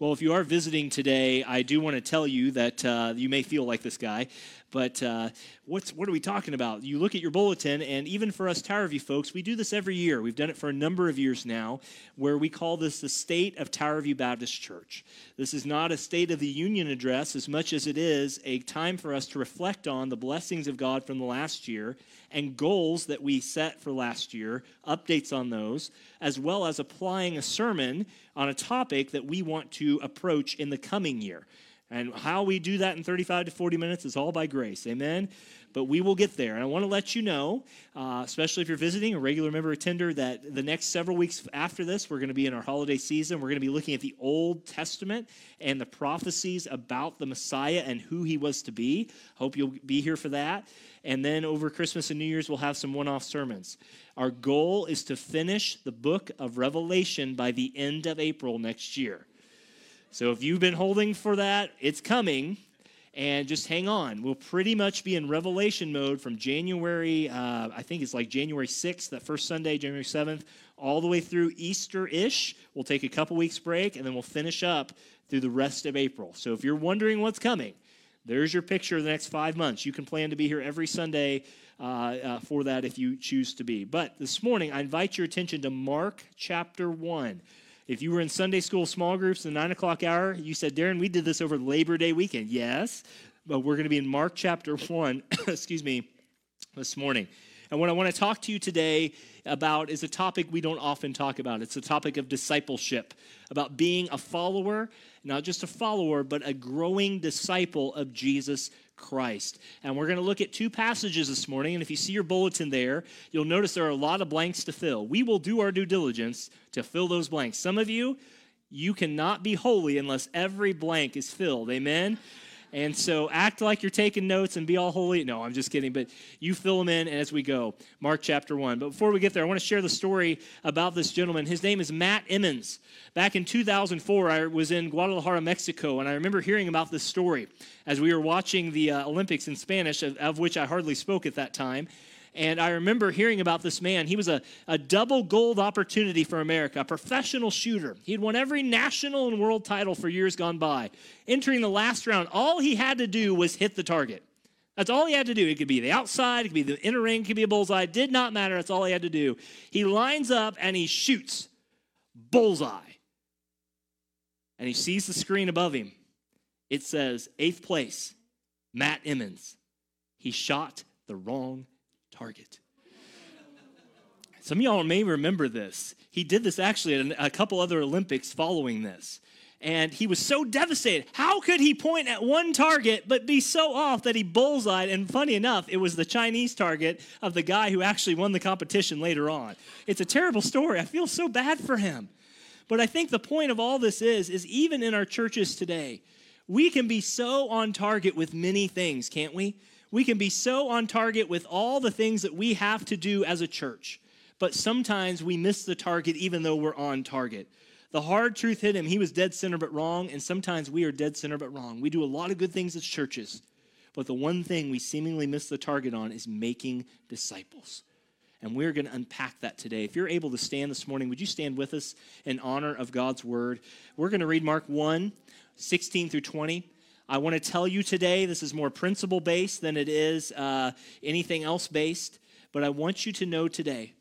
Well, if you are visiting today, I do want to tell you that uh, you may feel like this guy, but uh, what's what are we talking about? You look at your bulletin, and even for us Tower View folks, we do this every year. We've done it for a number of years now, where we call this the State of Tower View Baptist Church. This is not a State of the Union address as much as it is a time for us to reflect on the blessings of God from the last year and goals that we set for last year, updates on those, as well as applying a sermon on a topic that we want to approach in the coming year. And how we do that in 35 to 40 minutes is all by grace. Amen? But we will get there. And I want to let you know, uh, especially if you're visiting, a regular member attender, that the next several weeks after this, we're going to be in our holiday season. We're going to be looking at the Old Testament and the prophecies about the Messiah and who he was to be. Hope you'll be here for that. And then over Christmas and New Year's, we'll have some one off sermons. Our goal is to finish the book of Revelation by the end of April next year. So if you've been holding for that, it's coming. And just hang on. We'll pretty much be in revelation mode from January, uh, I think it's like January 6th, that first Sunday, January 7th, all the way through Easter ish. We'll take a couple weeks break and then we'll finish up through the rest of April. So if you're wondering what's coming, there's your picture of the next five months. You can plan to be here every Sunday uh, uh, for that if you choose to be. But this morning, I invite your attention to Mark chapter 1. If you were in Sunday school small groups the 9 o'clock hour, you said, Darren, we did this over Labor Day weekend. Yes, but we're going to be in Mark chapter 1, excuse me, this morning. And what I want to talk to you today about is a topic we don't often talk about. It's a topic of discipleship, about being a follower, not just a follower, but a growing disciple of Jesus Christ. And we're going to look at two passages this morning. And if you see your bulletin there, you'll notice there are a lot of blanks to fill. We will do our due diligence to fill those blanks. Some of you, you cannot be holy unless every blank is filled. Amen? And so act like you're taking notes and be all holy. No, I'm just kidding, but you fill them in as we go. Mark chapter 1. But before we get there, I want to share the story about this gentleman. His name is Matt Emmons. Back in 2004, I was in Guadalajara, Mexico, and I remember hearing about this story as we were watching the uh, Olympics in Spanish, of, of which I hardly spoke at that time. And I remember hearing about this man. He was a, a double gold opportunity for America, a professional shooter. He'd won every national and world title for years gone by. Entering the last round, all he had to do was hit the target. That's all he had to do. It could be the outside, it could be the inner ring, it could be a bullseye. It did not matter. That's all he had to do. He lines up and he shoots. Bullseye. And he sees the screen above him. It says, eighth place, Matt Emmons. He shot the wrong target. Some of y'all may remember this. He did this actually at a couple other Olympics following this. And he was so devastated. How could he point at one target but be so off that he bullseyed? And funny enough, it was the Chinese target of the guy who actually won the competition later on. It's a terrible story. I feel so bad for him. But I think the point of all this is, is even in our churches today, we can be so on target with many things, can't we? We can be so on target with all the things that we have to do as a church, but sometimes we miss the target even though we're on target. The hard truth hit him. He was dead center but wrong, and sometimes we are dead center but wrong. We do a lot of good things as churches, but the one thing we seemingly miss the target on is making disciples. And we're going to unpack that today. If you're able to stand this morning, would you stand with us in honor of God's word? We're going to read Mark 1 16 through 20. I want to tell you today, this is more principle based than it is uh, anything else based, but I want you to know today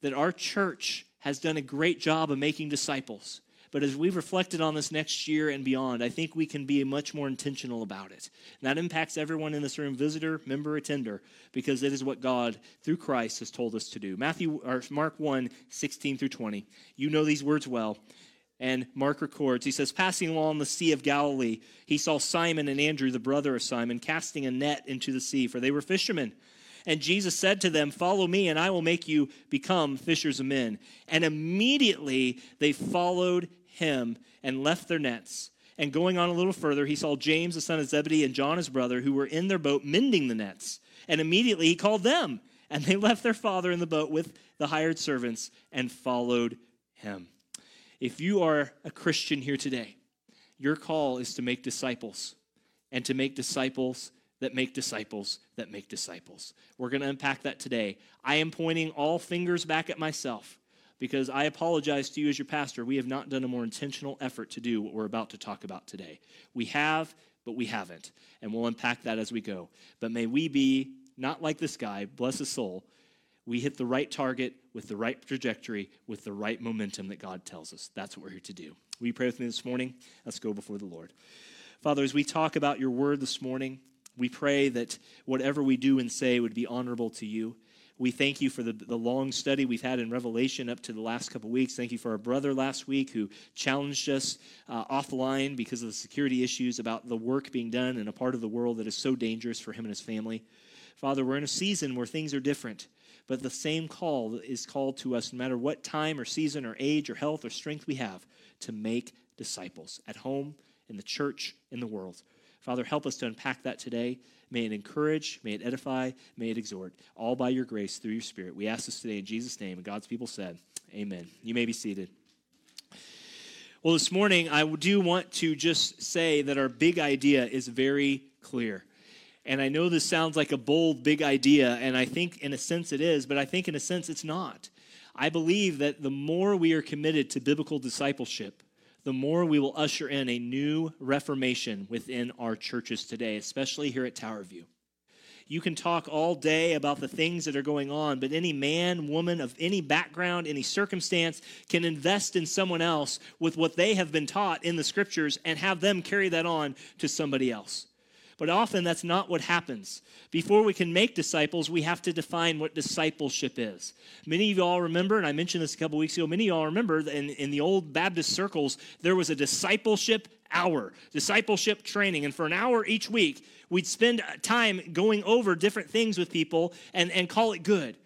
that our church has done a great job of making disciples. But as we've reflected on this next year and beyond, I think we can be much more intentional about it. And that impacts everyone in this room, visitor, member, attender, because it is what God, through Christ, has told us to do. Matthew or Mark 1, 16 through 20. You know these words well. And Mark records, he says, Passing along the Sea of Galilee, he saw Simon and Andrew, the brother of Simon, casting a net into the sea, for they were fishermen. And Jesus said to them, Follow me, and I will make you become fishers of men. And immediately they followed him and left their nets And going on a little further, he saw James, the son of Zebedee, and John, his brother, who were in their boat mending the nets. And immediately he called them. And they left their father in the boat with the hired servants and followed him. If you are a Christian here today, your call is to make disciples and to make disciples that make disciples that make disciples. We're going to unpack that today. I am pointing all fingers back at myself because I apologize to you as your pastor. We have not done a more intentional effort to do what we're about to talk about today. We have, but we haven't. And we'll unpack that as we go. But may we be not like this guy, bless his soul. We hit the right target with the right trajectory, with the right momentum that God tells us. That's what we're here to do. Will you pray with me this morning? Let's go before the Lord. Father, as we talk about your word this morning, we pray that whatever we do and say would be honorable to you. We thank you for the, the long study we've had in Revelation up to the last couple weeks. Thank you for our brother last week who challenged us uh, offline because of the security issues about the work being done in a part of the world that is so dangerous for him and his family. Father, we're in a season where things are different, but the same call is called to us no matter what time or season or age or health or strength we have to make disciples at home, in the church, in the world. Father, help us to unpack that today. May it encourage, may it edify, may it exhort, all by your grace through your Spirit. We ask this today in Jesus' name. And God's people said, Amen. You may be seated. Well, this morning, I do want to just say that our big idea is very clear. And I know this sounds like a bold, big idea, and I think in a sense it is, but I think in a sense it's not. I believe that the more we are committed to biblical discipleship, the more we will usher in a new reformation within our churches today, especially here at Tower View. You can talk all day about the things that are going on, but any man, woman of any background, any circumstance can invest in someone else with what they have been taught in the scriptures and have them carry that on to somebody else. But often that's not what happens. Before we can make disciples, we have to define what discipleship is. Many of you all remember, and I mentioned this a couple weeks ago, many of you all remember in, in the old Baptist circles, there was a discipleship hour, discipleship training. And for an hour each week, we'd spend time going over different things with people and, and call it good.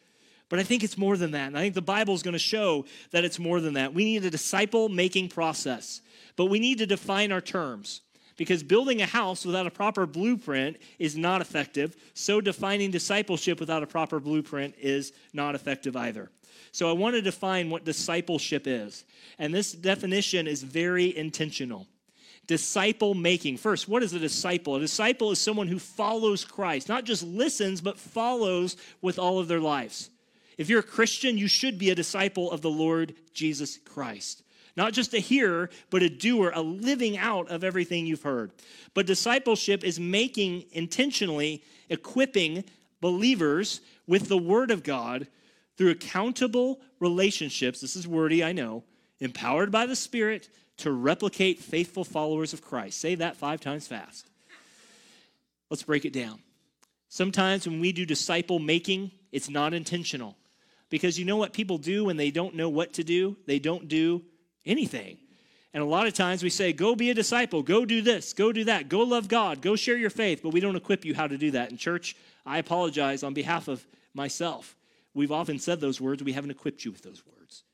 But I think it's more than that. And I think the Bible is going to show that it's more than that. We need a disciple making process, but we need to define our terms because building a house without a proper blueprint is not effective. So, defining discipleship without a proper blueprint is not effective either. So, I want to define what discipleship is. And this definition is very intentional. Disciple making. First, what is a disciple? A disciple is someone who follows Christ, not just listens, but follows with all of their lives. If you're a Christian, you should be a disciple of the Lord Jesus Christ. Not just a hearer, but a doer, a living out of everything you've heard. But discipleship is making intentionally equipping believers with the Word of God through accountable relationships. This is wordy, I know. Empowered by the Spirit to replicate faithful followers of Christ. Say that five times fast. Let's break it down. Sometimes when we do disciple making, it's not intentional. Because you know what people do when they don't know what to do? They don't do anything. And a lot of times we say, go be a disciple, go do this, go do that, go love God, go share your faith, but we don't equip you how to do that. In church, I apologize on behalf of myself. We've often said those words, we haven't equipped you with those words.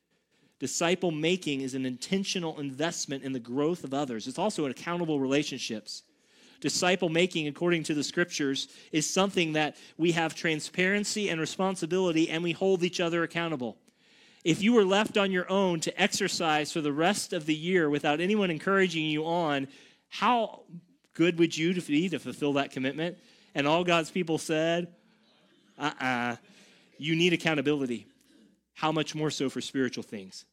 Disciple making is an intentional investment in the growth of others, it's also in accountable relationships. Disciple making, according to the scriptures, is something that we have transparency and responsibility, and we hold each other accountable if you were left on your own to exercise for the rest of the year without anyone encouraging you on, how good would you be to fulfill that commitment? And all God's people said, uh uh-uh. uh you need accountability. How much more so for spiritual things?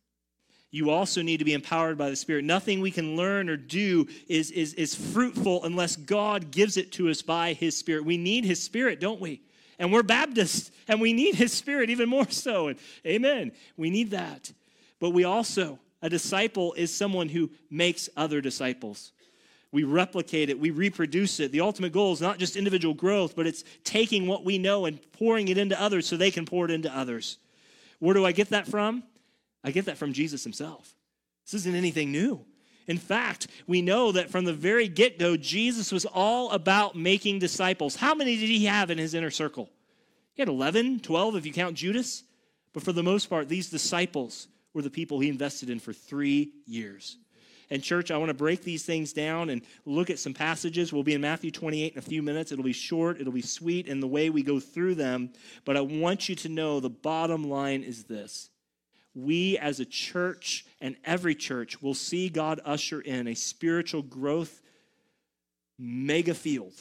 You also need to be empowered by the Spirit. Nothing we can learn or do is, is, is fruitful unless God gives it to us by His Spirit. We need His Spirit, don't we? And we're Baptists, and we need His Spirit even more so. And amen. We need that. But we also, a disciple is someone who makes other disciples. We replicate it, we reproduce it. The ultimate goal is not just individual growth, but it's taking what we know and pouring it into others so they can pour it into others. Where do I get that from? I get that from Jesus himself. This isn't anything new. In fact, we know that from the very get go, Jesus was all about making disciples. How many did he have in his inner circle? He had 11, 12 if you count Judas. But for the most part, these disciples were the people he invested in for three years. And, church, I want to break these things down and look at some passages. We'll be in Matthew 28 in a few minutes. It'll be short, it'll be sweet in the way we go through them. But I want you to know the bottom line is this we as a church and every church will see God usher in a spiritual growth mega field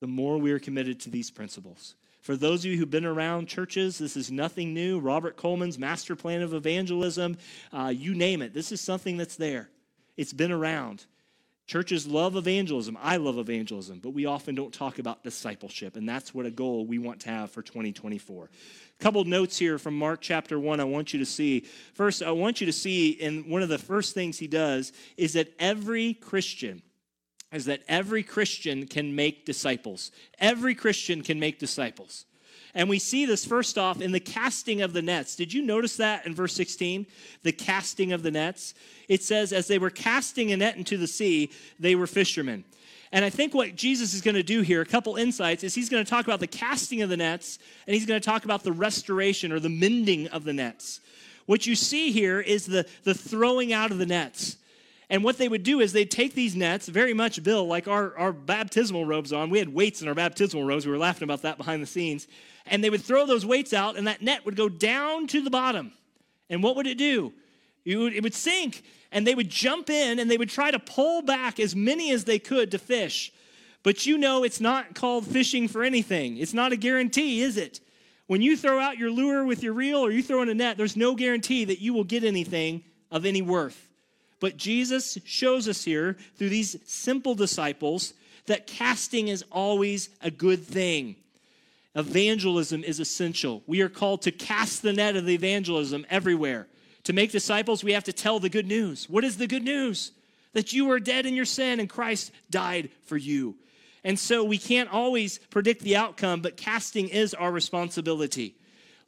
the more we are committed to these principles. For those of you who've been around churches, this is nothing new. Robert Coleman's master plan of evangelism, uh, you name it, this is something that's there. It's been around. Churches love evangelism. I love evangelism, but we often don't talk about discipleship, and that's what a goal we want to have for 2024. A couple notes here from Mark chapter 1 I want you to see. First, I want you to see, and one of the first things he does is that every Christian, is that every Christian can make disciples. Every Christian can make disciples. And we see this first off in the casting of the nets. Did you notice that in verse 16? The casting of the nets. It says, as they were casting a net into the sea, they were fishermen. And I think what Jesus is going to do here, a couple insights, is he's going to talk about the casting of the nets and he's going to talk about the restoration or the mending of the nets. What you see here is the, the throwing out of the nets. And what they would do is they'd take these nets, very much, Bill, like our, our baptismal robes on. We had weights in our baptismal robes. We were laughing about that behind the scenes. And they would throw those weights out, and that net would go down to the bottom. And what would it do? It would, it would sink. And they would jump in and they would try to pull back as many as they could to fish. But you know it's not called fishing for anything. It's not a guarantee, is it? When you throw out your lure with your reel or you throw in a net, there's no guarantee that you will get anything of any worth. But Jesus shows us here through these simple disciples that casting is always a good thing. Evangelism is essential. We are called to cast the net of evangelism everywhere. To make disciples, we have to tell the good news. What is the good news? That you are dead in your sin and Christ died for you. And so we can't always predict the outcome, but casting is our responsibility.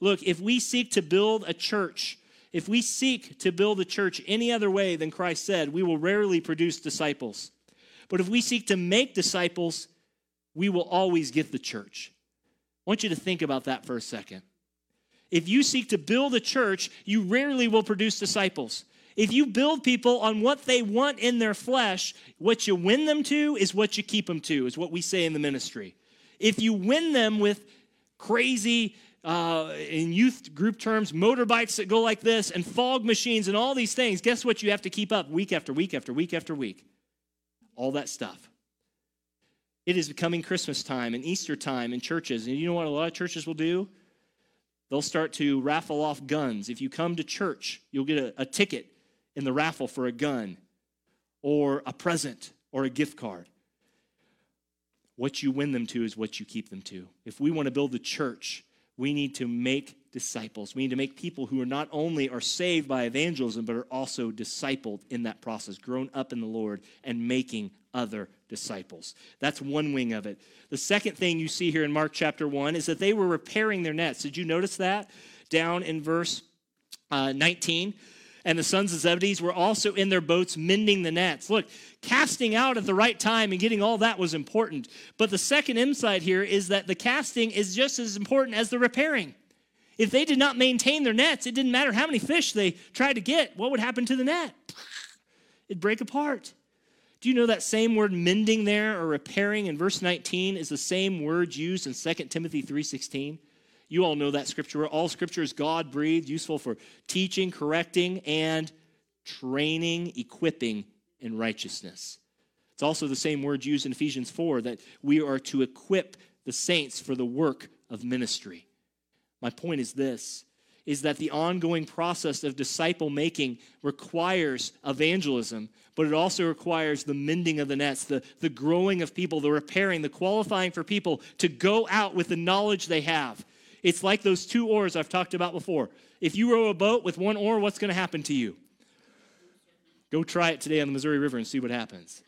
Look, if we seek to build a church if we seek to build a church any other way than Christ said, we will rarely produce disciples. But if we seek to make disciples, we will always get the church. Want you to think about that for a second. If you seek to build a church, you rarely will produce disciples. If you build people on what they want in their flesh, what you win them to is what you keep them to, is what we say in the ministry. If you win them with crazy uh, in youth group terms, motorbikes that go like this, and fog machines, and all these things. Guess what you have to keep up week after week after week after week? All that stuff. It is becoming Christmas time and Easter time in churches. And you know what a lot of churches will do? They'll start to raffle off guns. If you come to church, you'll get a, a ticket in the raffle for a gun or a present or a gift card. What you win them to is what you keep them to. If we want to build the church, we need to make disciples. We need to make people who are not only are saved by evangelism, but are also discipled in that process, grown up in the Lord and making other disciples. That's one wing of it. The second thing you see here in Mark chapter 1 is that they were repairing their nets. Did you notice that? Down in verse uh, 19 and the sons of Zebedee were also in their boats mending the nets. Look, casting out at the right time and getting all that was important. But the second insight here is that the casting is just as important as the repairing. If they did not maintain their nets, it didn't matter how many fish they tried to get, what would happen to the net? It'd break apart. Do you know that same word mending there or repairing in verse 19 is the same word used in 2 Timothy 3:16? You all know that scripture. All scripture is God breathed, useful for teaching, correcting, and training, equipping in righteousness. It's also the same word used in Ephesians 4 that we are to equip the saints for the work of ministry. My point is this is that the ongoing process of disciple making requires evangelism, but it also requires the mending of the nets, the, the growing of people, the repairing, the qualifying for people to go out with the knowledge they have. It's like those two oars I've talked about before. If you row a boat with one oar, what's going to happen to you? Go try it today on the Missouri River and see what happens.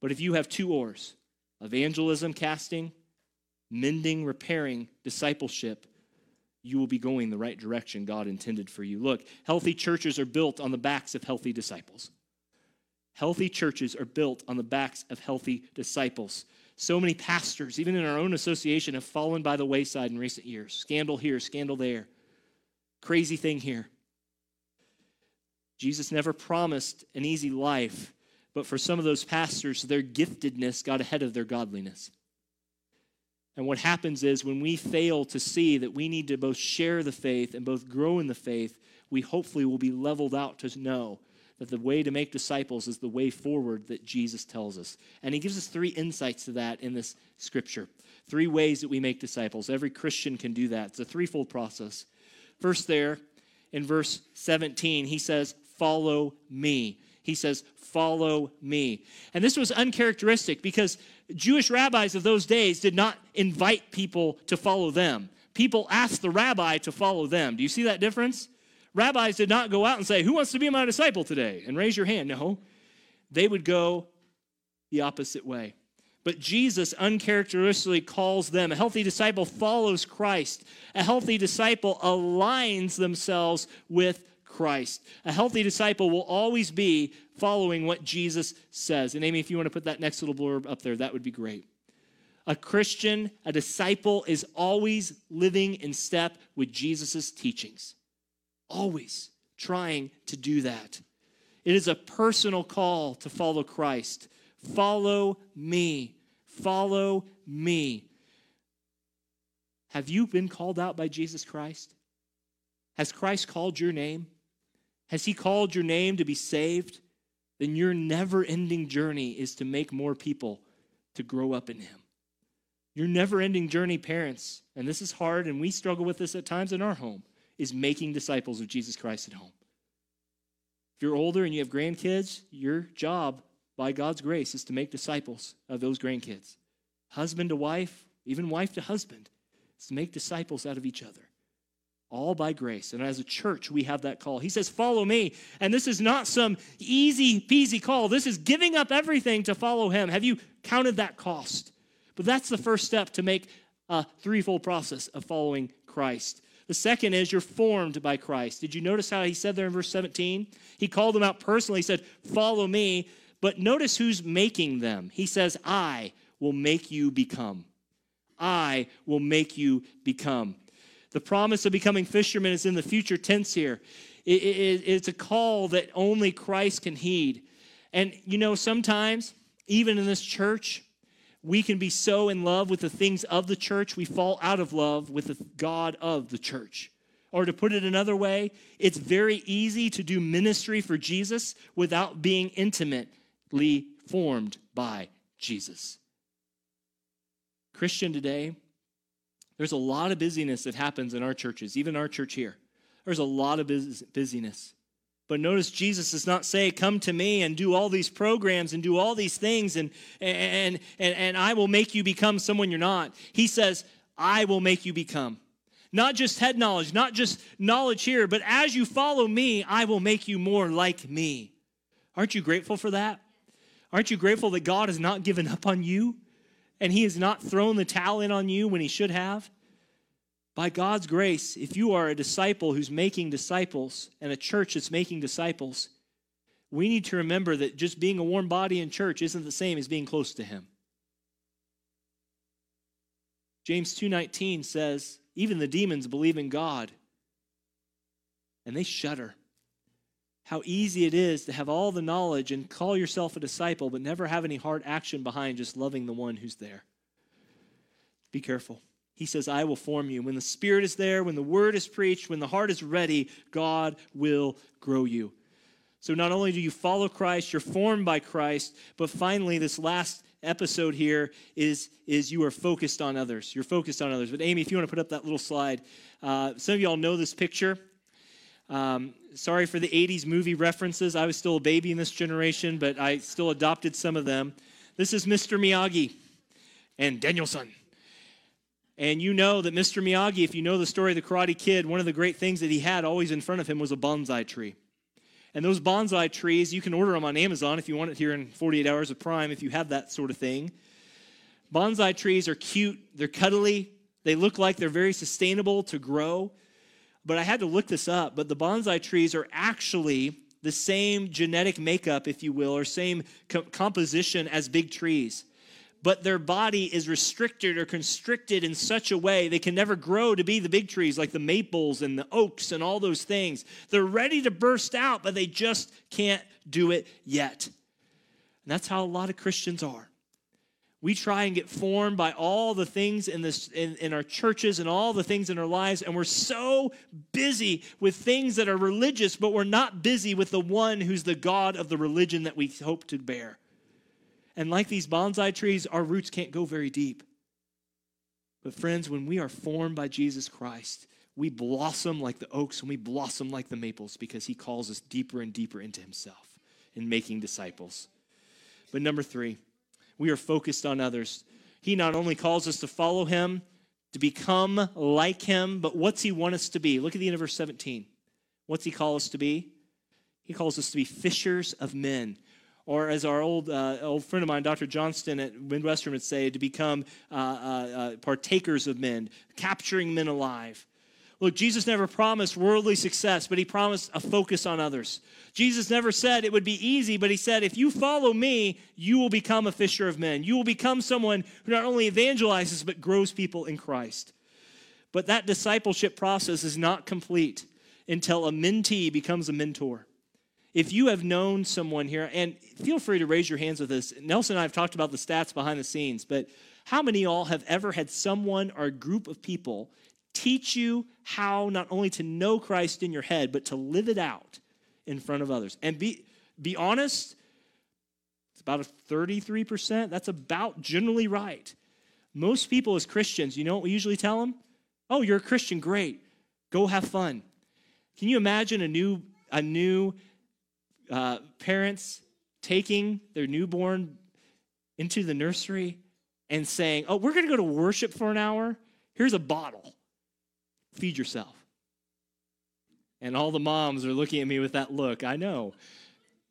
But if you have two oars, evangelism, casting, mending, repairing, discipleship, you will be going the right direction God intended for you. Look, healthy churches are built on the backs of healthy disciples. Healthy churches are built on the backs of healthy disciples. So many pastors, even in our own association, have fallen by the wayside in recent years. Scandal here, scandal there. Crazy thing here. Jesus never promised an easy life, but for some of those pastors, their giftedness got ahead of their godliness. And what happens is when we fail to see that we need to both share the faith and both grow in the faith, we hopefully will be leveled out to know that the way to make disciples is the way forward that Jesus tells us. And he gives us three insights to that in this scripture. Three ways that we make disciples. Every Christian can do that. It's a threefold process. First, there in verse 17, he says, Follow me. He says, Follow me. And this was uncharacteristic because Jewish rabbis of those days did not invite people to follow them. People asked the rabbi to follow them. Do you see that difference? Rabbis did not go out and say, Who wants to be my disciple today? and raise your hand. No. They would go the opposite way. But Jesus uncharacteristically calls them. A healthy disciple follows Christ. A healthy disciple aligns themselves with Christ. A healthy disciple will always be following what Jesus says. And Amy, if you want to put that next little blurb up there, that would be great. A Christian, a disciple, is always living in step with Jesus' teachings. Always trying to do that. It is a personal call to follow Christ. Follow me. Follow me. Have you been called out by Jesus Christ? Has Christ called your name? Has he called your name to be saved? Then your never ending journey is to make more people to grow up in him. Your never ending journey, parents, and this is hard, and we struggle with this at times in our home, is making disciples of Jesus Christ at home. If you're older and you have grandkids, your job by God's grace, is to make disciples of those grandkids. Husband to wife, even wife to husband, is to make disciples out of each other. All by grace. And as a church, we have that call. He says, Follow me. And this is not some easy peasy call. This is giving up everything to follow him. Have you counted that cost? But that's the first step to make a threefold process of following Christ. The second is you're formed by Christ. Did you notice how he said there in verse 17? He called them out personally. He said, Follow me. But notice who's making them. He says, I will make you become. I will make you become. The promise of becoming fishermen is in the future tense here. It, it, it's a call that only Christ can heed. And you know, sometimes, even in this church, we can be so in love with the things of the church, we fall out of love with the God of the church. Or to put it another way, it's very easy to do ministry for Jesus without being intimately formed by Jesus. Christian today, there's a lot of busyness that happens in our churches, even our church here. There's a lot of busyness. But notice Jesus does not say, Come to me and do all these programs and do all these things, and, and, and, and I will make you become someone you're not. He says, I will make you become. Not just head knowledge, not just knowledge here, but as you follow me, I will make you more like me. Aren't you grateful for that? Aren't you grateful that God has not given up on you and He has not thrown the towel in on you when He should have? By God's grace, if you are a disciple who's making disciples and a church that's making disciples, we need to remember that just being a warm body in church isn't the same as being close to Him. James 2:19 says, even the demons believe in God and they shudder how easy it is to have all the knowledge and call yourself a disciple, but never have any hard action behind just loving the one who's there. Be careful. He says, I will form you. When the Spirit is there, when the word is preached, when the heart is ready, God will grow you. So not only do you follow Christ, you're formed by Christ, but finally, this last episode here is, is you are focused on others. You're focused on others. But Amy, if you want to put up that little slide, uh, some of y'all know this picture. Um, sorry for the 80s movie references. I was still a baby in this generation, but I still adopted some of them. This is Mr. Miyagi and Daniel-san. And you know that Mr. Miyagi, if you know the story of the Karate Kid, one of the great things that he had always in front of him was a bonsai tree. And those bonsai trees, you can order them on Amazon if you want it here in 48 hours of Prime, if you have that sort of thing. Bonsai trees are cute, they're cuddly, they look like they're very sustainable to grow but I had to look this up. But the bonsai trees are actually the same genetic makeup, if you will, or same co- composition as big trees. but their body is restricted or constricted in such a way they can never grow to be the big trees like the maples and the oaks and all those things. They're ready to burst out, but they just can't do it yet. And that's how a lot of Christians are. We try and get formed by all the things in, this, in, in our churches and all the things in our lives, and we're so busy with things that are religious, but we're not busy with the one who's the God of the religion that we hope to bear. And like these bonsai trees, our roots can't go very deep. But, friends, when we are formed by Jesus Christ, we blossom like the oaks and we blossom like the maples because he calls us deeper and deeper into himself in making disciples. But, number three, we are focused on others. He not only calls us to follow him, to become like him, but what's he want us to be? Look at the end of verse 17. What's he call us to be? He calls us to be fishers of men or as our old, uh, old friend of mine, Dr. Johnston at Midwestern would say, to become uh, uh, uh, partakers of men, capturing men alive. Look, Jesus never promised worldly success, but he promised a focus on others. Jesus never said it would be easy, but he said, if you follow me, you will become a fisher of men. You will become someone who not only evangelizes, but grows people in Christ. But that discipleship process is not complete until a mentee becomes a mentor. If you have known someone here, and feel free to raise your hands with us. Nelson and I have talked about the stats behind the scenes, but how many all have ever had someone or a group of people teach you how not only to know Christ in your head, but to live it out in front of others? And be, be honest, it's about a 33%. That's about generally right. Most people as Christians, you know what we usually tell them? Oh, you're a Christian, great. Go have fun. Can you imagine a new, a new uh, parents taking their newborn into the nursery and saying, Oh, we're going to go to worship for an hour. Here's a bottle. Feed yourself. And all the moms are looking at me with that look. I know.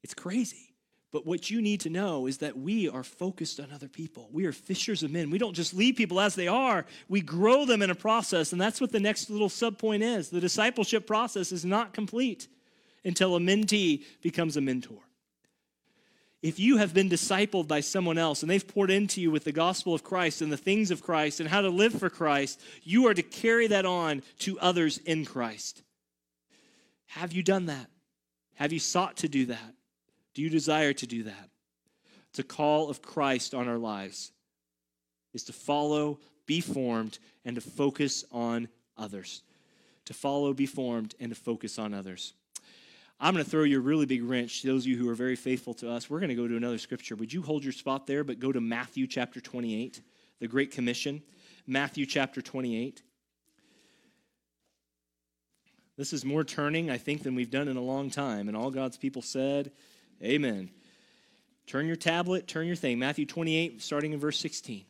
It's crazy. But what you need to know is that we are focused on other people. We are fishers of men. We don't just leave people as they are, we grow them in a process. And that's what the next little subpoint is. The discipleship process is not complete until a mentee becomes a mentor. If you have been discipled by someone else and they've poured into you with the gospel of Christ and the things of Christ and how to live for Christ, you are to carry that on to others in Christ. Have you done that? Have you sought to do that? Do you desire to do that? It's a call of Christ on our lives is to follow, be formed, and to focus on others. To follow, be formed, and to focus on others. I'm going to throw you a really big wrench. Those of you who are very faithful to us, we're going to go to another scripture. Would you hold your spot there, but go to Matthew chapter 28, the Great Commission? Matthew chapter 28. This is more turning, I think, than we've done in a long time. And all God's people said, Amen. Turn your tablet, turn your thing. Matthew 28, starting in verse 16.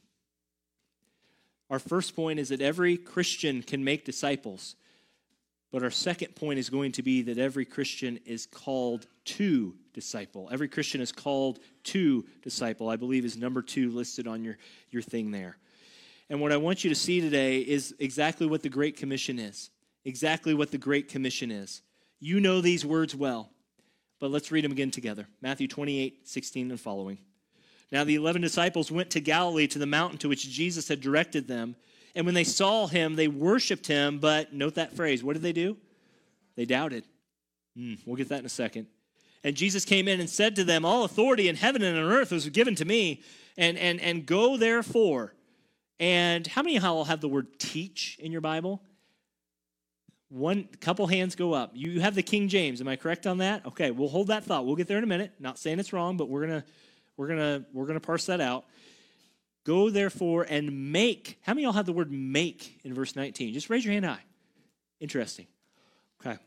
Our first point is that every Christian can make disciples. But our second point is going to be that every Christian is called to disciple. Every Christian is called to disciple, I believe is number two listed on your, your thing there. And what I want you to see today is exactly what the Great Commission is. Exactly what the Great Commission is. You know these words well, but let's read them again together. Matthew 28, 16 and following. Now the eleven disciples went to Galilee to the mountain to which Jesus had directed them. And when they saw him, they worshiped him. But note that phrase what did they do? They doubted. Mm, we'll get that in a second. And Jesus came in and said to them, All authority in heaven and on earth was given to me. And, and, and go therefore. And how many of y'all have the word teach in your Bible? One couple hands go up. You have the King James. Am I correct on that? Okay, we'll hold that thought. We'll get there in a minute. Not saying it's wrong, but we're gonna we're gonna we're gonna parse that out. Go therefore and make. How many y'all have the word make in verse 19? Just raise your hand high. Interesting. Okay.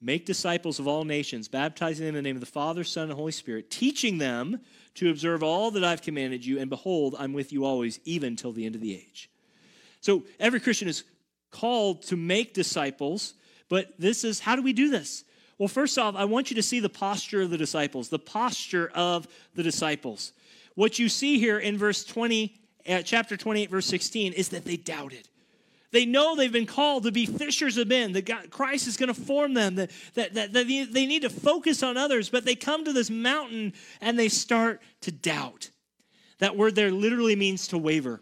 Make disciples of all nations, baptizing them in the name of the Father, Son, and Holy Spirit, teaching them to observe all that I've commanded you, and behold, I'm with you always, even till the end of the age. So every Christian is called to make disciples, but this is how do we do this? Well, first off, I want you to see the posture of the disciples, the posture of the disciples. What you see here in verse 20, uh, chapter 28, verse 16, is that they doubted. They know they've been called to be fishers of men, that God, Christ is going to form them, that, that, that, that they need to focus on others, but they come to this mountain and they start to doubt. That word there literally means to waver.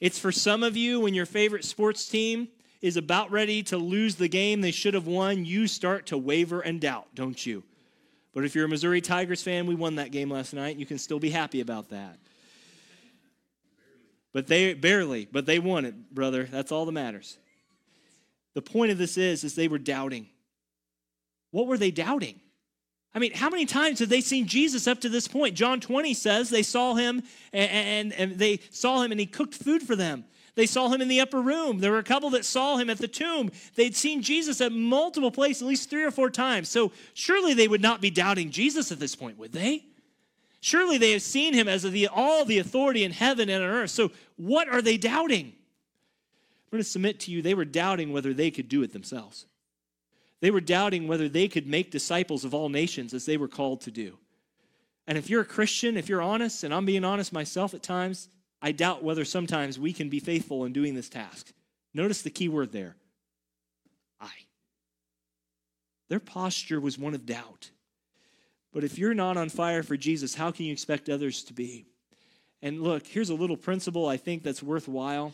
It's for some of you when your favorite sports team is about ready to lose the game they should have won, you start to waver and doubt, don't you? But if you're a Missouri Tigers fan, we won that game last night. You can still be happy about that. But they barely, but they won it, brother. That's all that matters. The point of this is, is they were doubting. What were they doubting? I mean, how many times have they seen Jesus up to this point? John 20 says they saw him and, and, and, they saw him and he cooked food for them. They saw him in the upper room. There were a couple that saw him at the tomb. They'd seen Jesus at multiple places, at least three or four times. So surely they would not be doubting Jesus at this point, would they? Surely they have seen him as the, all the authority in heaven and on earth. So what are they doubting? I'm going to submit to you, they were doubting whether they could do it themselves. They were doubting whether they could make disciples of all nations as they were called to do. And if you're a Christian, if you're honest, and I'm being honest myself at times, I doubt whether sometimes we can be faithful in doing this task. Notice the key word there I. Their posture was one of doubt. But if you're not on fire for Jesus, how can you expect others to be? And look, here's a little principle I think that's worthwhile,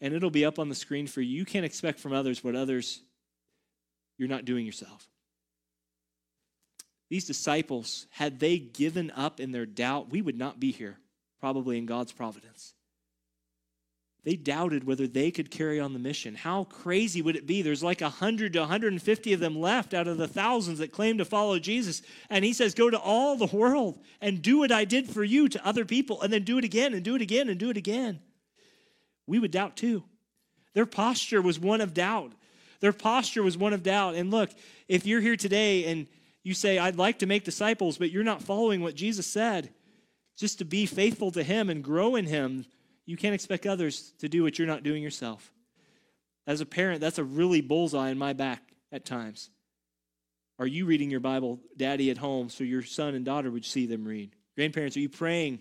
and it'll be up on the screen for you. You can't expect from others what others you're not doing yourself. These disciples, had they given up in their doubt, we would not be here, probably in God's providence. They doubted whether they could carry on the mission. How crazy would it be? There's like 100 to 150 of them left out of the thousands that claim to follow Jesus. And he says, Go to all the world and do what I did for you to other people, and then do it again and do it again and do it again. We would doubt too. Their posture was one of doubt. Their posture was one of doubt. And look, if you're here today and you say, I'd like to make disciples, but you're not following what Jesus said, just to be faithful to Him and grow in Him, you can't expect others to do what you're not doing yourself. As a parent, that's a really bullseye in my back at times. Are you reading your Bible, daddy, at home, so your son and daughter would see them read? Grandparents, are you praying?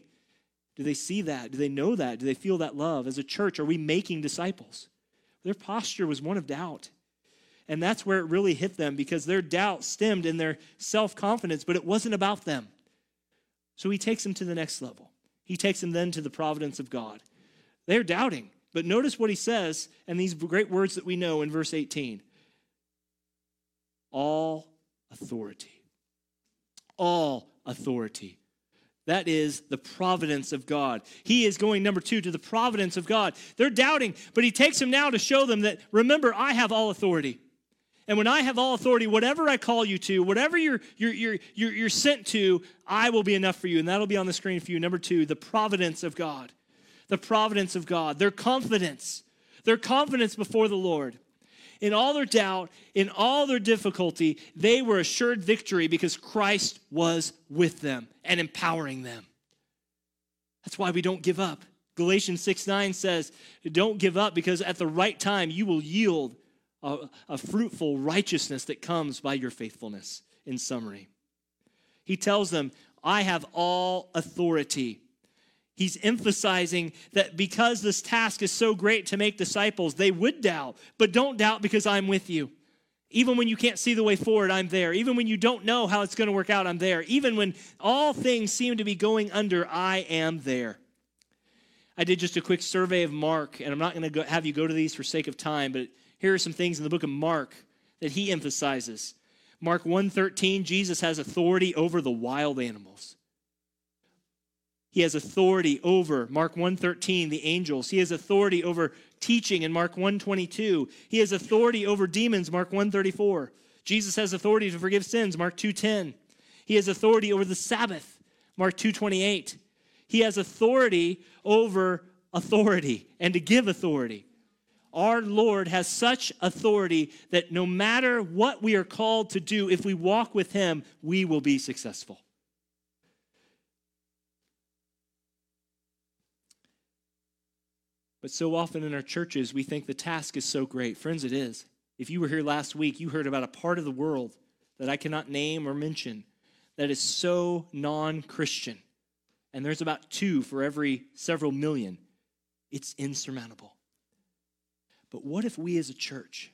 Do they see that? Do they know that? Do they feel that love? As a church, are we making disciples? Their posture was one of doubt. And that's where it really hit them because their doubt stemmed in their self confidence, but it wasn't about them. So he takes them to the next level. He takes them then to the providence of God. They're doubting. But notice what he says and these great words that we know in verse 18 all authority. All authority. That is the providence of God. He is going, number two, to the providence of God. They're doubting, but he takes them now to show them that, remember, I have all authority. And when I have all authority, whatever I call you to, whatever you're, you're, you're, you're, you're sent to, I will be enough for you. And that'll be on the screen for you. Number two, the providence of God. The providence of God. Their confidence. Their confidence before the Lord. In all their doubt, in all their difficulty, they were assured victory because Christ was with them and empowering them. That's why we don't give up. Galatians 6 9 says, Don't give up because at the right time you will yield a, a fruitful righteousness that comes by your faithfulness, in summary. He tells them, I have all authority. He's emphasizing that because this task is so great to make disciples, they would doubt, but don't doubt because I'm with you. Even when you can't see the way forward, I'm there. Even when you don't know how it's going to work out, I'm there. Even when all things seem to be going under, I am there. I did just a quick survey of Mark, and I'm not going to have you go to these for sake of time, but here are some things in the book of Mark that he emphasizes. Mark 1:13, Jesus has authority over the wild animals. He has authority over Mark 1:13 the angels. He has authority over teaching in Mark 1:22. He has authority over demons Mark 1:34. Jesus has authority to forgive sins Mark 2:10. He has authority over the Sabbath Mark 2:28. He has authority over authority and to give authority our Lord has such authority that no matter what we are called to do, if we walk with Him, we will be successful. But so often in our churches, we think the task is so great. Friends, it is. If you were here last week, you heard about a part of the world that I cannot name or mention that is so non Christian. And there's about two for every several million. It's insurmountable. But what if we as a church,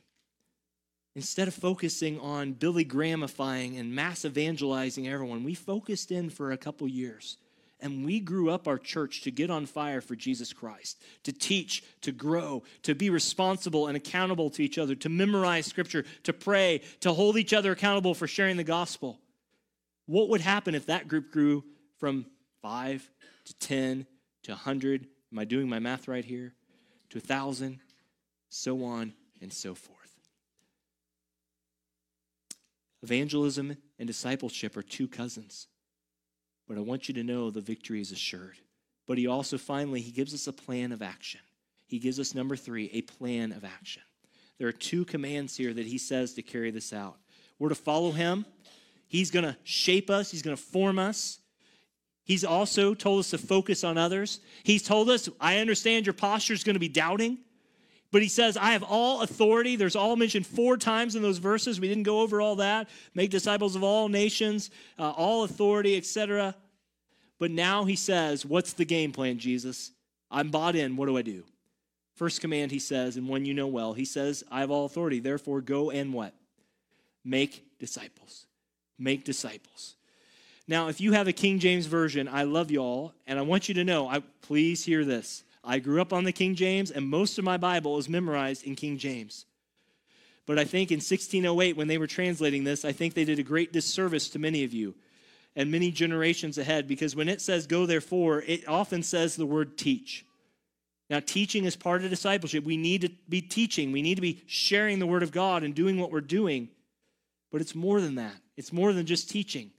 instead of focusing on Billy Grahamifying and mass evangelizing everyone, we focused in for a couple years And we grew up our church to get on fire for Jesus Christ, to teach, to grow, to be responsible and accountable to each other, to memorize scripture, to pray, to hold each other accountable for sharing the gospel. What would happen if that group grew from five to 10 to 100? Am I doing my math right here? To a 1,000, so on and so forth. Evangelism and discipleship are two cousins. But I want you to know the victory is assured. But he also finally he gives us a plan of action. He gives us number 3, a plan of action. There are two commands here that he says to carry this out. We're to follow him. He's going to shape us, he's going to form us. He's also told us to focus on others. He's told us, I understand your posture is going to be doubting. But he says, I have all authority. There's all mentioned four times in those verses. We didn't go over all that. Make disciples of all nations, uh, all authority, etc. But now he says, What's the game plan, Jesus? I'm bought in. What do I do? First command, he says, and one you know well, he says, I have all authority. Therefore, go and what? Make disciples. Make disciples. Now, if you have a King James Version, I love y'all, and I want you to know, I, please hear this. I grew up on the King James, and most of my Bible is memorized in King James. But I think in 1608, when they were translating this, I think they did a great disservice to many of you and many generations ahead because when it says go therefore, it often says the word teach. Now, teaching is part of discipleship. We need to be teaching, we need to be sharing the word of God and doing what we're doing. But it's more than that, it's more than just teaching.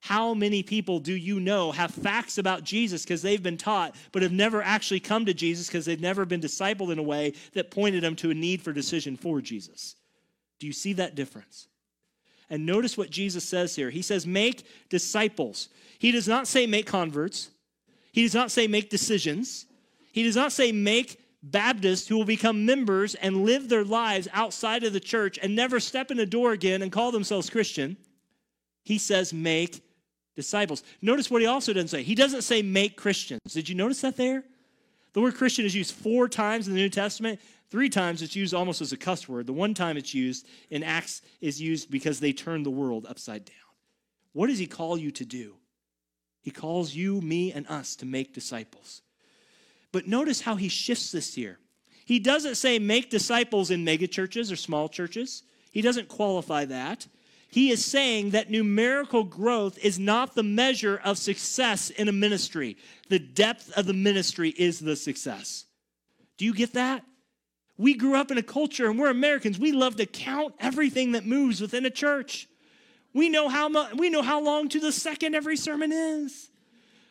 How many people do you know have facts about Jesus because they've been taught, but have never actually come to Jesus because they've never been discipled in a way that pointed them to a need for decision for Jesus? Do you see that difference? And notice what Jesus says here. He says, make disciples. He does not say make converts. He does not say make decisions. He does not say make Baptists who will become members and live their lives outside of the church and never step in a door again and call themselves Christian. He says make disciples. Notice what he also doesn't say. He doesn't say make Christians. Did you notice that there? The word Christian is used four times in the New Testament. Three times it's used almost as a cuss word. The one time it's used in Acts is used because they turned the world upside down. What does he call you to do? He calls you, me, and us to make disciples. But notice how he shifts this here. He doesn't say make disciples in megachurches or small churches. He doesn't qualify that he is saying that numerical growth is not the measure of success in a ministry. The depth of the ministry is the success. Do you get that? We grew up in a culture and we're Americans. We love to count everything that moves within a church. We know how much, we know how long to the second every sermon is.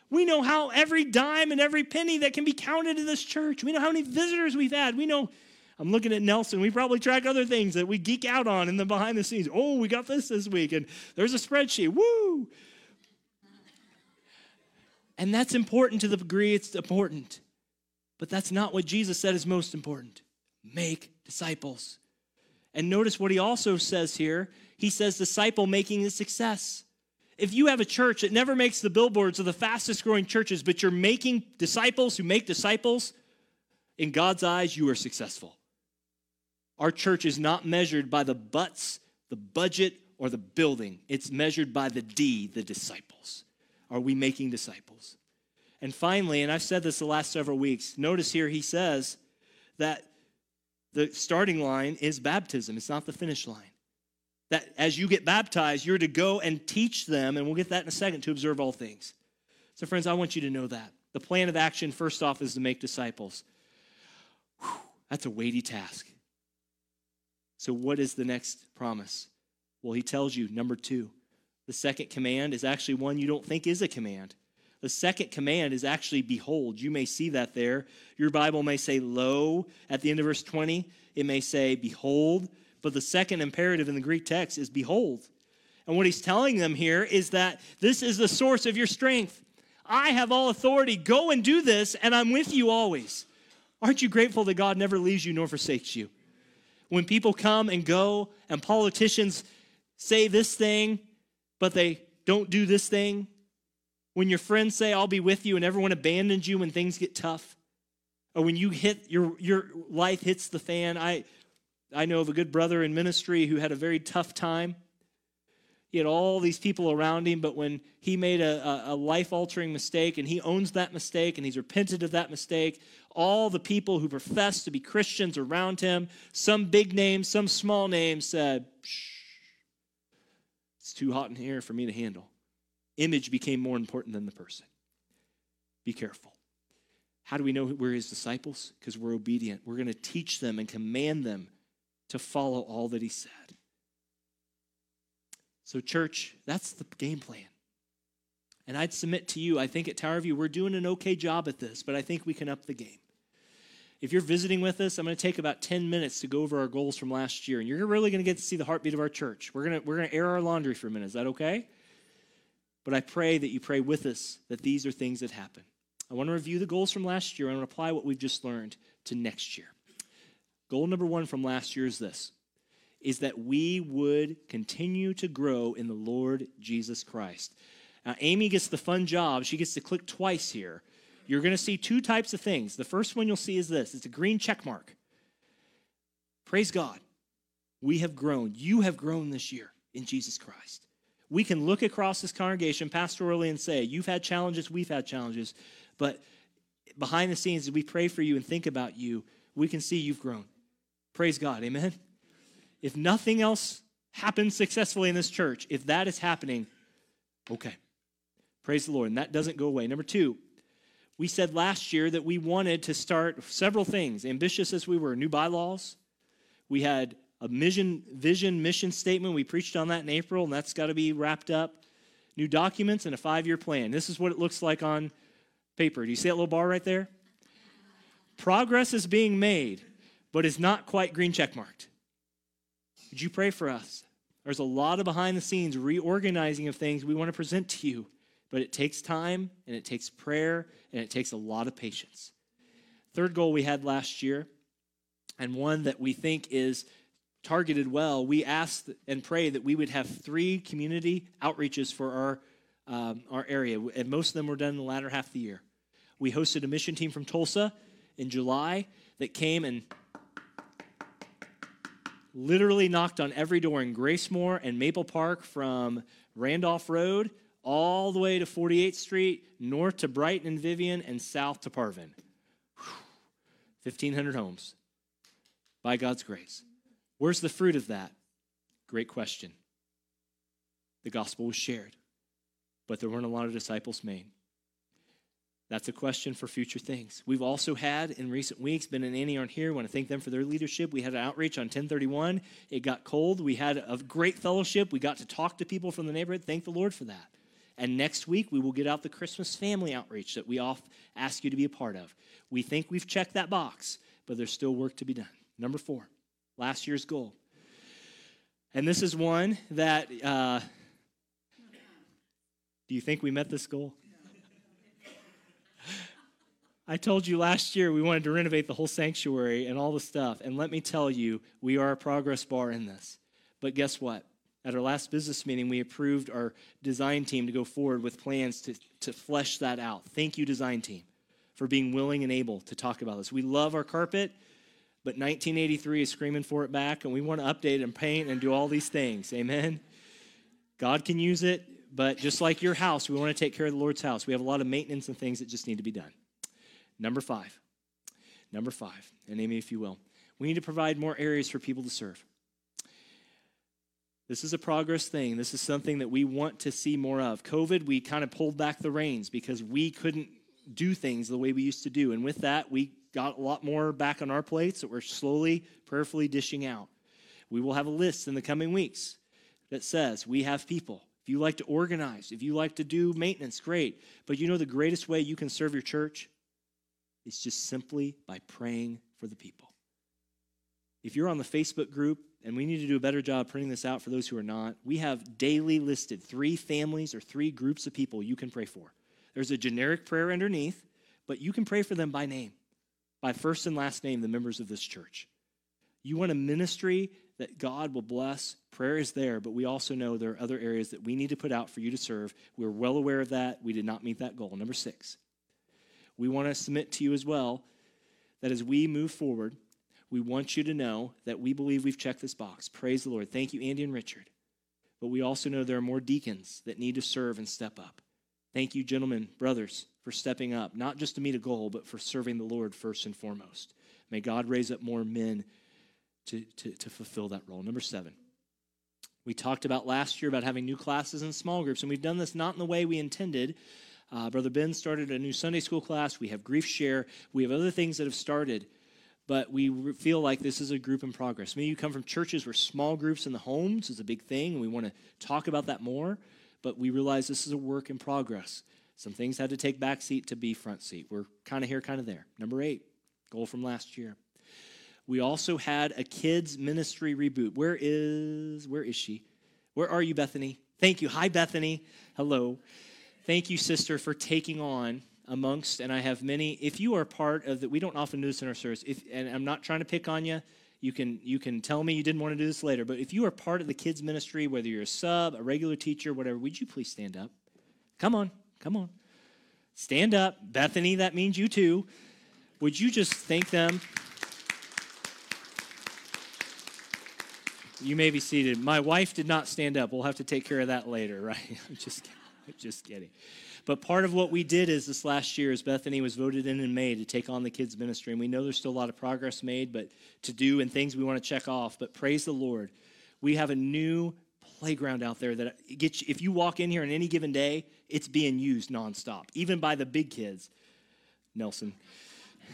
We know how every dime and every penny that can be counted in this church. We know how many visitors we've had. We know I'm looking at Nelson. We probably track other things that we geek out on in the behind the scenes. Oh, we got this this week, and there's a spreadsheet. Woo! And that's important to the degree it's important. But that's not what Jesus said is most important. Make disciples. And notice what he also says here. He says disciple making is success. If you have a church that never makes the billboards of the fastest growing churches, but you're making disciples who make disciples, in God's eyes, you are successful. Our church is not measured by the butts, the budget, or the building. It's measured by the D, the disciples. Are we making disciples? And finally, and I've said this the last several weeks, notice here he says that the starting line is baptism, it's not the finish line. That as you get baptized, you're to go and teach them, and we'll get that in a second, to observe all things. So, friends, I want you to know that. The plan of action, first off, is to make disciples. Whew, that's a weighty task. So, what is the next promise? Well, he tells you, number two, the second command is actually one you don't think is a command. The second command is actually behold. You may see that there. Your Bible may say lo at the end of verse 20. It may say behold. But the second imperative in the Greek text is behold. And what he's telling them here is that this is the source of your strength. I have all authority. Go and do this, and I'm with you always. Aren't you grateful that God never leaves you nor forsakes you? When people come and go and politicians say this thing, but they don't do this thing, when your friends say, I'll be with you, and everyone abandons you when things get tough, or when you hit your, your life hits the fan. I, I know of a good brother in ministry who had a very tough time. He had all these people around him, but when he made a, a, life altering mistake and he owns that mistake and he's repented of that mistake, all the people who profess to be Christians around him, some big names, some small names, said, it's too hot in here for me to handle. Image became more important than the person. Be careful. How do we know we're his disciples? Because we're obedient. We're going to teach them and command them to follow all that he said. So, church, that's the game plan. And I'd submit to you, I think at Tower View, we're doing an okay job at this, but I think we can up the game. If you're visiting with us, I'm going to take about 10 minutes to go over our goals from last year. And you're really going to get to see the heartbeat of our church. We're going to, we're going to air our laundry for a minute. Is that okay? But I pray that you pray with us that these are things that happen. I want to review the goals from last year and apply what we've just learned to next year. Goal number one from last year is this is that we would continue to grow in the Lord Jesus Christ. Now, Amy gets the fun job. She gets to click twice here. You're going to see two types of things. The first one you'll see is this it's a green check mark. Praise God. We have grown. You have grown this year in Jesus Christ. We can look across this congregation pastorally and say, You've had challenges, we've had challenges, but behind the scenes, as we pray for you and think about you, we can see you've grown. Praise God. Amen. If nothing else happens successfully in this church, if that is happening, okay. Praise the Lord. And that doesn't go away. Number two, we said last year that we wanted to start several things, ambitious as we were new bylaws. We had a mission, vision, mission statement. We preached on that in April, and that's got to be wrapped up. New documents and a five year plan. This is what it looks like on paper. Do you see that little bar right there? Progress is being made, but it's not quite green check marked. Would you pray for us? There's a lot of behind the scenes reorganizing of things we want to present to you, but it takes time and it takes prayer and it takes a lot of patience. Third goal we had last year, and one that we think is targeted well, we asked and prayed that we would have three community outreaches for our, um, our area, and most of them were done in the latter half of the year. We hosted a mission team from Tulsa in July that came and literally knocked on every door in Gracemore and Maple Park from Randolph Road all the way to 48th Street, north to Brighton and Vivian, and south to Parvin. 1,500 homes by God's grace. Where's the fruit of that? Great question. The gospel was shared, but there weren't a lot of disciples made. That's a question for future things. We've also had in recent weeks, Ben and Annie aren't here. I want to thank them for their leadership. We had an outreach on 1031. It got cold. We had a great fellowship. We got to talk to people from the neighborhood. Thank the Lord for that. And next week, we will get out the Christmas family outreach that we oft ask you to be a part of. We think we've checked that box, but there's still work to be done. Number four, last year's goal. And this is one that, uh, do you think we met this goal? I told you last year we wanted to renovate the whole sanctuary and all the stuff. And let me tell you, we are a progress bar in this. But guess what? At our last business meeting, we approved our design team to go forward with plans to, to flesh that out. Thank you, design team, for being willing and able to talk about this. We love our carpet, but 1983 is screaming for it back, and we want to update and paint and do all these things. Amen? God can use it, but just like your house, we want to take care of the Lord's house. We have a lot of maintenance and things that just need to be done. Number five. Number five, and Amy, if you will. We need to provide more areas for people to serve. This is a progress thing. This is something that we want to see more of. COVID, we kind of pulled back the reins because we couldn't do things the way we used to do. And with that, we got a lot more back on our plates that we're slowly, prayerfully dishing out. We will have a list in the coming weeks that says we have people. If you like to organize, if you like to do maintenance, great. But you know the greatest way you can serve your church? It's just simply by praying for the people. If you're on the Facebook group, and we need to do a better job printing this out for those who are not, we have daily listed three families or three groups of people you can pray for. There's a generic prayer underneath, but you can pray for them by name, by first and last name, the members of this church. You want a ministry that God will bless. Prayer is there, but we also know there are other areas that we need to put out for you to serve. We're well aware of that. We did not meet that goal. Number six, we want to submit to you as well that as we move forward, we want you to know that we believe we've checked this box. Praise the Lord. Thank you, Andy and Richard, but we also know there are more deacons that need to serve and step up. Thank you, gentlemen, brothers, for stepping up, not just to meet a goal, but for serving the Lord first and foremost. May God raise up more men to, to, to fulfill that role. Number seven, we talked about last year about having new classes and small groups, and we've done this not in the way we intended. Uh, Brother Ben started a new Sunday school class. We have Grief Share. We have other things that have started, but we feel like this is a group in progress. Maybe you come from churches where small groups in the homes is a big thing, and we want to talk about that more, but we realize this is a work in progress. Some things had to take back seat to be front seat. We're kind of here, kind of there. Number eight, goal from last year. We also had a kids ministry reboot. Where is where is she? Where are you, Bethany? Thank you. Hi, Bethany. Hello. Thank you, sister, for taking on amongst, and I have many. If you are part of that, we don't often do this in our service. If, and I'm not trying to pick on you. You can you can tell me you didn't want to do this later. But if you are part of the kids ministry, whether you're a sub, a regular teacher, whatever, would you please stand up? Come on, come on, stand up, Bethany. That means you too. Would you just thank them? You may be seated. My wife did not stand up. We'll have to take care of that later, right? I'm just kidding. Just kidding. But part of what we did is this last year, as Bethany was voted in in May to take on the kids' ministry. And we know there's still a lot of progress made, but to do and things we want to check off. But praise the Lord, we have a new playground out there that gets you, if you walk in here on any given day, it's being used nonstop, even by the big kids. Nelson.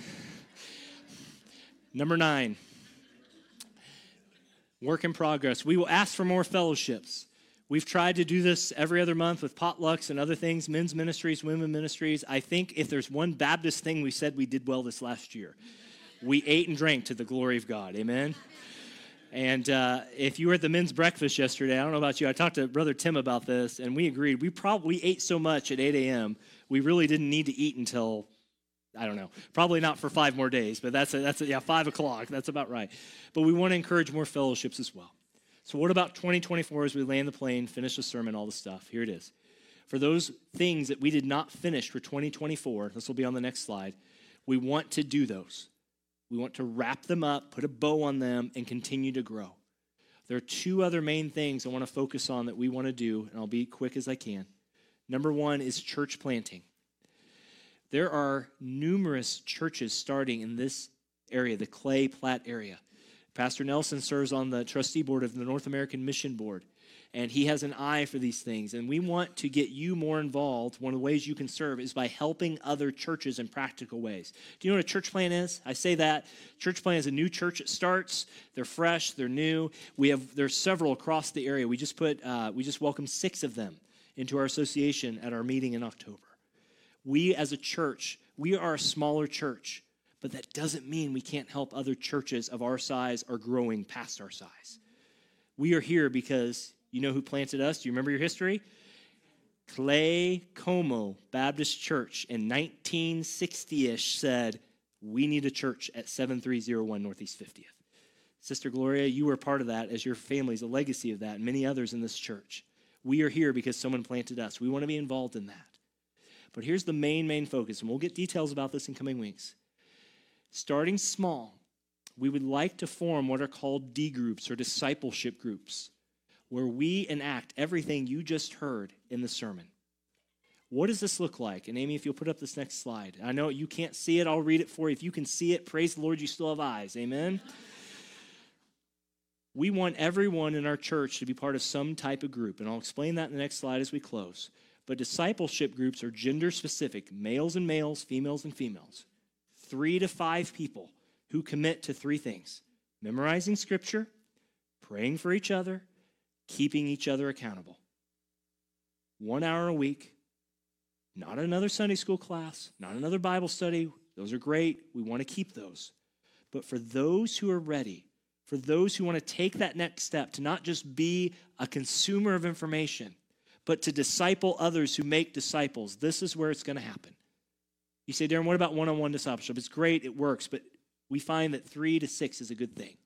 Number nine, work in progress. We will ask for more fellowships. We've tried to do this every other month with potlucks and other things, men's ministries, women ministries. I think if there's one Baptist thing we said we did well this last year, we ate and drank to the glory of God. Amen. And uh, if you were at the men's breakfast yesterday, I don't know about you, I talked to Brother Tim about this, and we agreed. We probably ate so much at 8 a.m., we really didn't need to eat until I don't know. Probably not for five more days, but that's a, that's a, yeah, five o'clock. That's about right. But we want to encourage more fellowships as well. So, what about 2024 as we land the plane, finish the sermon, all the stuff? Here it is. For those things that we did not finish for 2024, this will be on the next slide, we want to do those. We want to wrap them up, put a bow on them, and continue to grow. There are two other main things I want to focus on that we want to do, and I'll be quick as I can. Number one is church planting. There are numerous churches starting in this area, the Clay Platte area. Pastor Nelson serves on the trustee board of the North American Mission Board, and he has an eye for these things. And we want to get you more involved. One of the ways you can serve is by helping other churches in practical ways. Do you know what a church plan is? I say that church plan is a new church that starts. They're fresh. They're new. We have there's several across the area. We just put uh, we just welcomed six of them into our association at our meeting in October we as a church, we are a smaller church, but that doesn't mean we can't help other churches of our size or growing past our size. We are here because you know who planted us? Do you remember your history? Clay Como Baptist Church in 1960 ish said, We need a church at 7301 Northeast 50th. Sister Gloria, you were part of that as your family's a legacy of that, and many others in this church. We are here because someone planted us. We want to be involved in that. But here's the main, main focus, and we'll get details about this in coming weeks. Starting small, we would like to form what are called D groups or discipleship groups, where we enact everything you just heard in the sermon. What does this look like? And Amy, if you'll put up this next slide. I know you can't see it, I'll read it for you. If you can see it, praise the Lord, you still have eyes. Amen. We want everyone in our church to be part of some type of group, and I'll explain that in the next slide as we close. But discipleship groups are gender specific males and males, females and females. Three to five people who commit to three things memorizing scripture, praying for each other, keeping each other accountable. One hour a week, not another Sunday school class, not another Bible study. Those are great. We want to keep those. But for those who are ready, for those who want to take that next step to not just be a consumer of information, but to disciple others who make disciples. This is where it's going to happen. You say, Darren, what about one on one discipleship? It's great, it works, but we find that three to six is a good thing.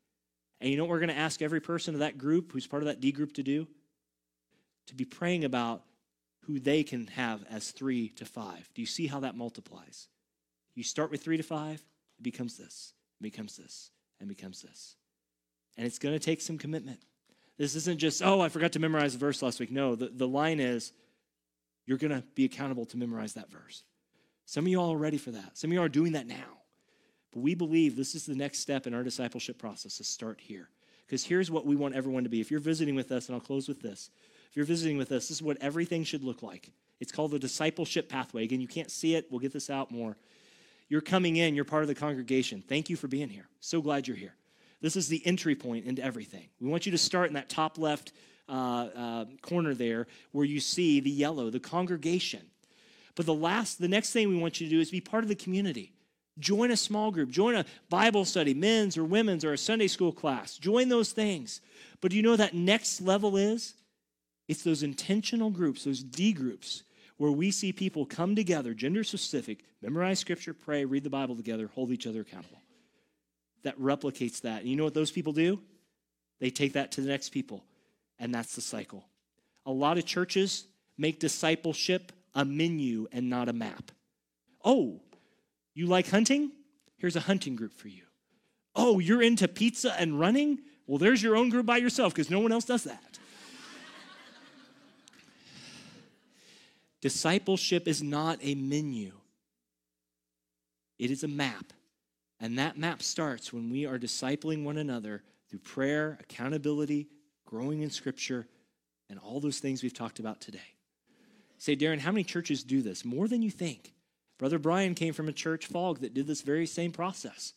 And you know what we're going to ask every person of that group who's part of that D group to do? To be praying about who they can have as three to five. Do you see how that multiplies? You start with three to five, it becomes this, it becomes this, and becomes this. And it's going to take some commitment. This isn't just, oh, I forgot to memorize a verse last week. No, the, the line is you're going to be accountable to memorize that verse. Some of you all are ready for that. Some of you are doing that now. But we believe this is the next step in our discipleship process to start here. Because here's what we want everyone to be. If you're visiting with us, and I'll close with this. If you're visiting with us, this is what everything should look like. It's called the discipleship pathway. Again, you can't see it. We'll get this out more. You're coming in, you're part of the congregation. Thank you for being here. So glad you're here. This is the entry point into everything. We want you to start in that top left uh, uh, corner there where you see the yellow, the congregation. But the last, the next thing we want you to do is be part of the community. Join a small group, join a Bible study, men's or women's or a Sunday school class. Join those things. But do you know that next level is? It's those intentional groups, those D groups, where we see people come together, gender specific, memorize scripture, pray, read the Bible together, hold each other accountable. That replicates that. And you know what those people do? They take that to the next people, and that's the cycle. A lot of churches make discipleship a menu and not a map. Oh, you like hunting? Here's a hunting group for you. Oh, you're into pizza and running? Well, there's your own group by yourself because no one else does that. Discipleship is not a menu, it is a map. And that map starts when we are discipling one another through prayer, accountability, growing in Scripture, and all those things we've talked about today. Say, Darren, how many churches do this? More than you think. Brother Brian came from a church, Fog, that did this very same process.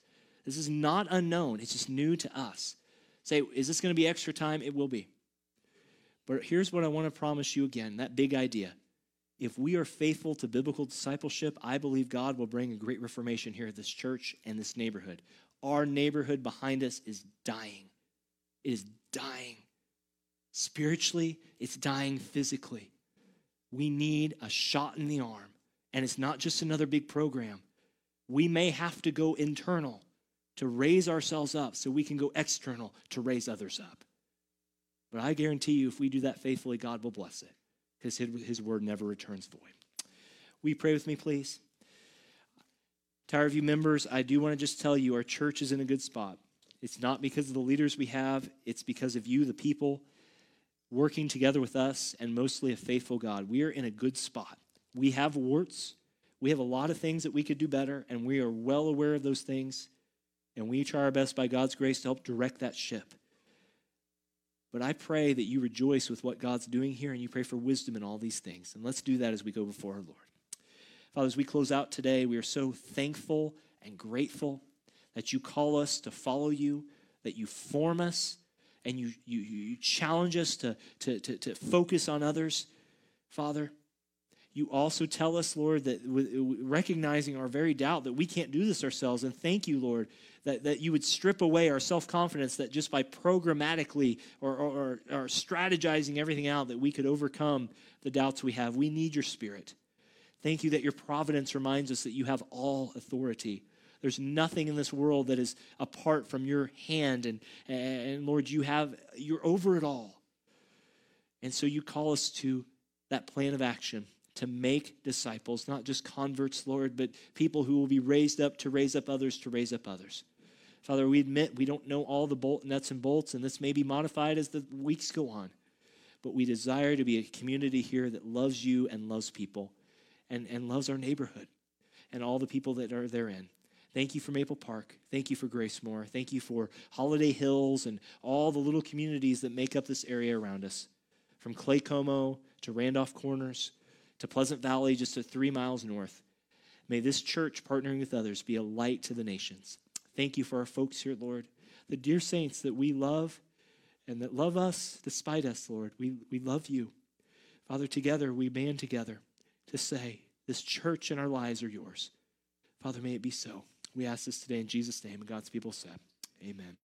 This is not unknown, it's just new to us. Say, is this going to be extra time? It will be. But here's what I want to promise you again that big idea if we are faithful to biblical discipleship, I believe God will bring a great reformation here at this church and this neighborhood. Our neighborhood behind us is dying. It is dying. Spiritually, it's dying physically. We need a shot in the arm. And it's not just another big program. We may have to go internal to raise ourselves up so we can go external to raise others up. But I guarantee you, if we do that faithfully, God will bless it because his word never returns void. Will you pray with me, please? Tower View members, I do want to just tell you our church is in a good spot. It's not because of the leaders we have, it's because of you, the people, working together with us, and mostly a faithful God. We are in a good spot. We have warts, we have a lot of things that we could do better, and we are well aware of those things. And we try our best by God's grace to help direct that ship. But I pray that you rejoice with what God's doing here and you pray for wisdom in all these things. And let's do that as we go before our Lord. Father, as we close out today, we are so thankful and grateful that you call us to follow you, that you form us, and you, you, you challenge us to, to, to, to focus on others. Father, you also tell us, Lord, that recognizing our very doubt that we can't do this ourselves. And thank you, Lord, that, that you would strip away our self confidence that just by programmatically or, or, or strategizing everything out, that we could overcome the doubts we have. We need your spirit. Thank you that your providence reminds us that you have all authority. There's nothing in this world that is apart from your hand. And, and Lord, you have, you're over it all. And so you call us to that plan of action to make disciples, not just converts, Lord, but people who will be raised up to raise up others to raise up others. Father, we admit we don't know all the bolt nuts and bolts, and this may be modified as the weeks go on. But we desire to be a community here that loves you and loves people and, and loves our neighborhood and all the people that are therein. Thank you for Maple Park. Thank you for Gracemore. Thank you for Holiday Hills and all the little communities that make up this area around us. From Claycomo to Randolph Corners to Pleasant Valley, just a three miles north. May this church, partnering with others, be a light to the nations. Thank you for our folks here, Lord, the dear saints that we love and that love us despite us, Lord. We, we love you. Father, together we band together to say, This church and our lives are yours. Father, may it be so. We ask this today in Jesus' name, and God's people said, Amen.